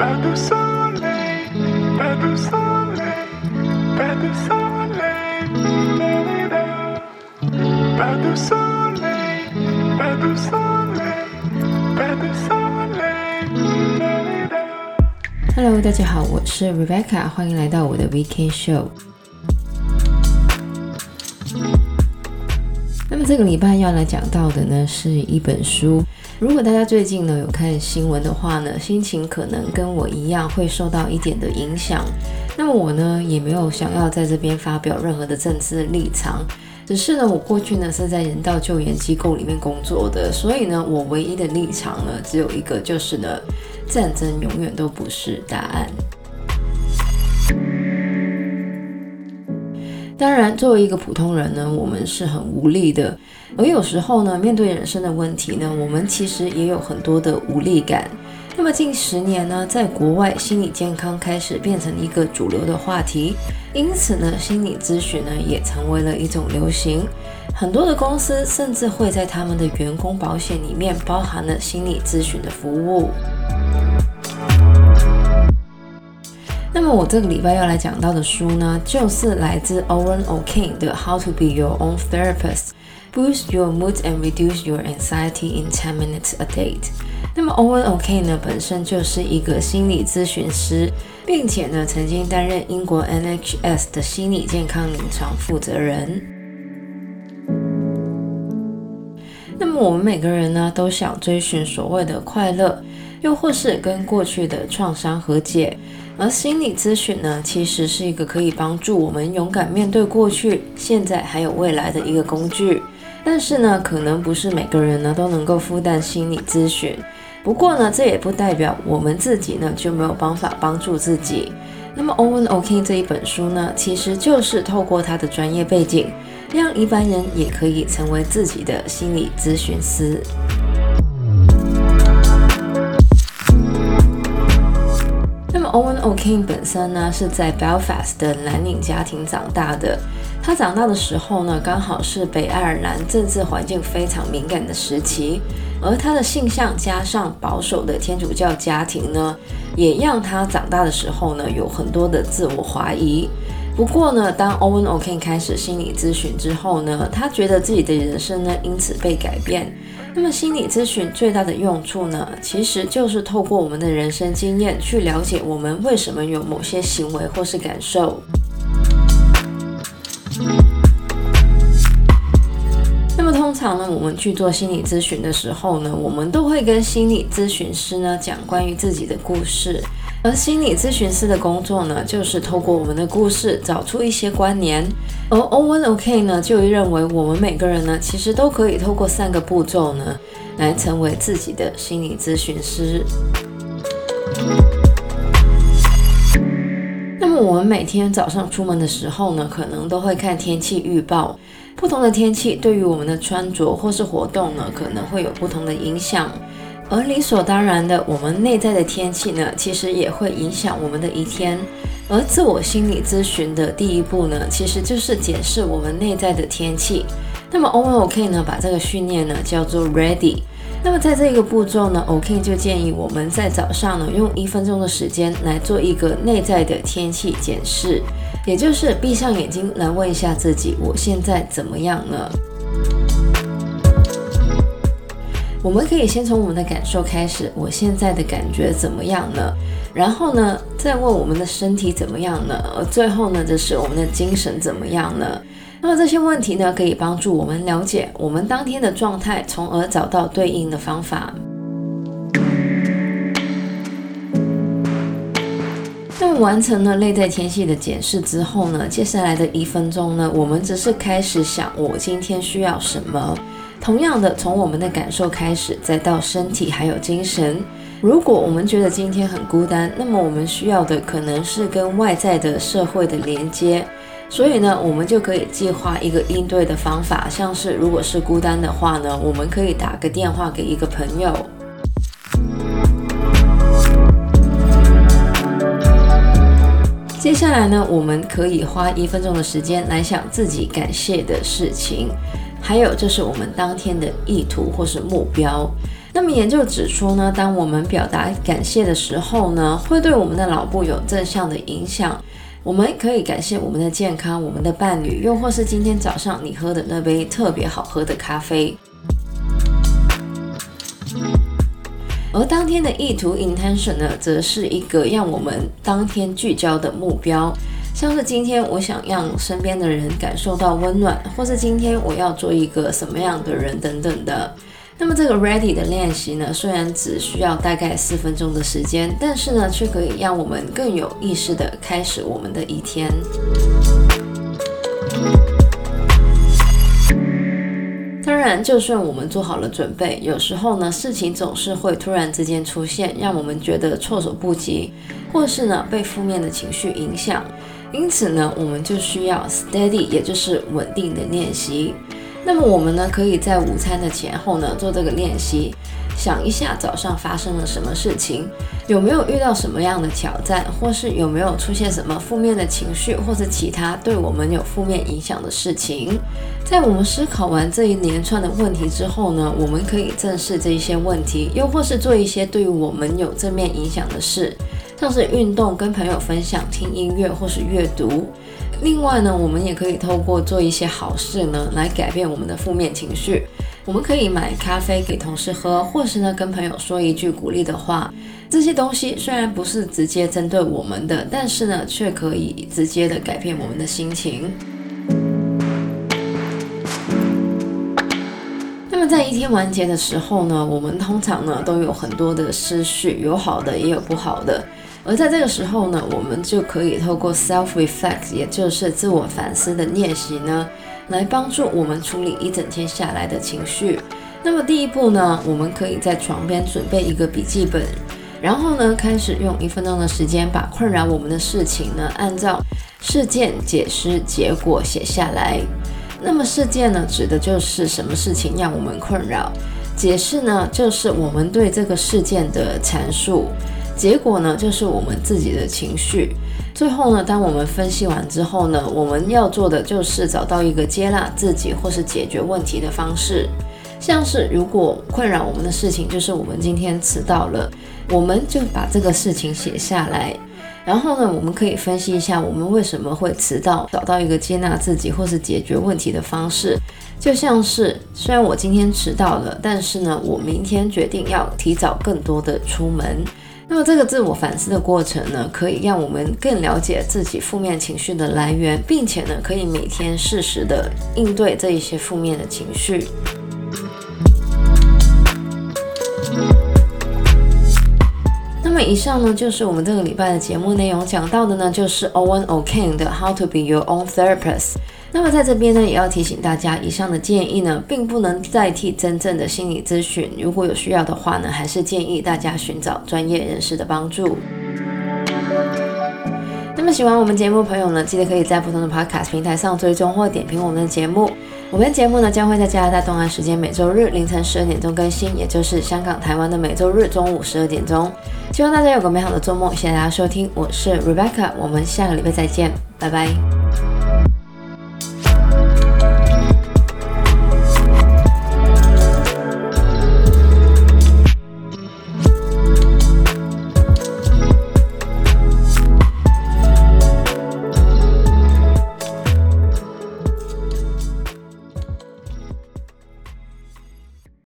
Hello，大家好，我是 Rebecca，欢迎来到我的 Weekend Show。那么这个礼拜要来讲到的呢，是一本书。如果大家最近呢有看新闻的话呢，心情可能跟我一样会受到一点的影响。那么我呢也没有想要在这边发表任何的政治立场，只是呢我过去呢是在人道救援机构里面工作的，所以呢我唯一的立场呢只有一个，就是呢战争永远都不是答案。当然，作为一个普通人呢，我们是很无力的。而有时候呢，面对人生的问题呢，我们其实也有很多的无力感。那么近十年呢，在国外心理健康开始变成一个主流的话题，因此呢，心理咨询呢也成为了一种流行。很多的公司甚至会在他们的员工保险里面包含了心理咨询的服务。那么我这个礼拜要来讲到的书呢，就是来自 Owen O'Kane 的《How to Be Your Own Therapist: Boost Your Mood and Reduce Your Anxiety in 10 Minutes a Day》。那么 Owen O'Kane 呢，本身就是一个心理咨询师，并且呢，曾经担任英国 NHS 的心理健康临床负责人。那么我们每个人呢，都想追寻所谓的快乐，又或是跟过去的创伤和解。而心理咨询呢，其实是一个可以帮助我们勇敢面对过去、现在还有未来的一个工具。但是呢，可能不是每个人呢都能够负担心理咨询。不过呢，这也不代表我们自己呢就没有办法帮助自己。那么，Owen O'Kane 这一本书呢，其实就是透过他的专业背景，让一般人也可以成为自己的心理咨询师。O'Kane 本身呢是在 Belfast 的蓝领家庭长大的。他长大的时候呢，刚好是北爱尔兰政治环境非常敏感的时期，而他的性向加上保守的天主教家庭呢，也让他长大的时候呢有很多的自我怀疑。不过呢，当 Owen O'Kane 开始心理咨询之后呢，他觉得自己的人生呢因此被改变。那么心理咨询最大的用处呢，其实就是透过我们的人生经验去了解我们为什么有某些行为或是感受。那么通常呢，我们去做心理咨询的时候呢，我们都会跟心理咨询师呢讲关于自己的故事。而心理咨询师的工作呢，就是透过我们的故事找出一些关联。而 Owen O K 呢，就认为我们每个人呢，其实都可以透过三个步骤呢，来成为自己的心理咨询师。那么我们每天早上出门的时候呢，可能都会看天气预报。不同的天气对于我们的穿着或是活动呢，可能会有不同的影响。而理所当然的，我们内在的天气呢，其实也会影响我们的一天。而自我心理咨询的第一步呢，其实就是检视我们内在的天气。那么 Owen O K 呢，把这个训练呢叫做 Ready。那么在这个步骤呢，O K 就建议我们在早上呢，用一分钟的时间来做一个内在的天气检视，也就是闭上眼睛来问一下自己：我现在怎么样呢？我们可以先从我们的感受开始，我现在的感觉怎么样呢？然后呢，再问我们的身体怎么样呢？而最后呢，就是我们的精神怎么样呢？那么这些问题呢，可以帮助我们了解我们当天的状态，从而找到对应的方法。那么完成了内在天气的检视之后呢，接下来的一分钟呢，我们只是开始想我今天需要什么。同样的，从我们的感受开始，再到身体还有精神。如果我们觉得今天很孤单，那么我们需要的可能是跟外在的社会的连接。所以呢，我们就可以计划一个应对的方法，像是如果是孤单的话呢，我们可以打个电话给一个朋友。接下来呢，我们可以花一分钟的时间来想自己感谢的事情。还有就是我们当天的意图或是目标。那么研究指出呢，当我们表达感谢的时候呢，会对我们的脑部有正向的影响。我们可以感谢我们的健康、我们的伴侣，又或是今天早上你喝的那杯特别好喝的咖啡。而当天的意图 intention 呢，则是一个让我们当天聚焦的目标，像是今天我想让身边的人感受到温暖，或是今天我要做一个什么样的人等等的。那么这个 ready 的练习呢，虽然只需要大概四分钟的时间，但是呢，却可以让我们更有意识地开始我们的一天。当然，就算我们做好了准备，有时候呢，事情总是会突然之间出现，让我们觉得措手不及，或是呢，被负面的情绪影响。因此呢，我们就需要 steady，也就是稳定的练习。那么我们呢，可以在午餐的前后呢，做这个练习。想一下早上发生了什么事情，有没有遇到什么样的挑战，或是有没有出现什么负面的情绪，或者其他对我们有负面影响的事情。在我们思考完这一连串的问题之后呢，我们可以正视这一些问题，又或是做一些对于我们有正面影响的事，像是运动、跟朋友分享、听音乐或是阅读。另外呢，我们也可以透过做一些好事呢，来改变我们的负面情绪。我们可以买咖啡给同事喝，或是呢跟朋友说一句鼓励的话。这些东西虽然不是直接针对我们的，但是呢却可以直接的改变我们的心情。那么在一天完结的时候呢，我们通常呢都有很多的思绪，有好的也有不好的。而在这个时候呢，我们就可以透过 self-reflect，也就是自我反思的练习呢。来帮助我们处理一整天下来的情绪。那么第一步呢，我们可以在床边准备一个笔记本，然后呢，开始用一分钟的时间把困扰我们的事情呢，按照事件、解释、结果写下来。那么事件呢，指的就是什么事情让我们困扰；解释呢，就是我们对这个事件的阐述；结果呢，就是我们自己的情绪。最后呢，当我们分析完之后呢，我们要做的就是找到一个接纳自己或是解决问题的方式。像是如果困扰我们的事情就是我们今天迟到了，我们就把这个事情写下来。然后呢，我们可以分析一下我们为什么会迟到，找到一个接纳自己或是解决问题的方式。就像是虽然我今天迟到了，但是呢，我明天决定要提早更多的出门。那么这个自我反思的过程呢，可以让我们更了解自己负面情绪的来源，并且呢，可以每天适时的应对这一些负面的情绪。那么以上呢，就是我们这个礼拜的节目内容，讲到的呢，就是 Owen O'Kane 的 How to Be Your Own Therapist。那么在这边呢，也要提醒大家，以上的建议呢，并不能代替真正的心理咨询。如果有需要的话呢，还是建议大家寻找专业人士的帮助。那么喜欢我们节目的朋友呢，记得可以在不同的 Podcast 平台上追踪或点评我们的节目。我们的节目呢，将会在加拿大东岸时间每周日凌晨十二点钟更新，也就是香港、台湾的每周日中午十二点钟。希望大家有个美好的周末，谢谢大家收听，我是 Rebecca，我们下个礼拜再见，拜拜。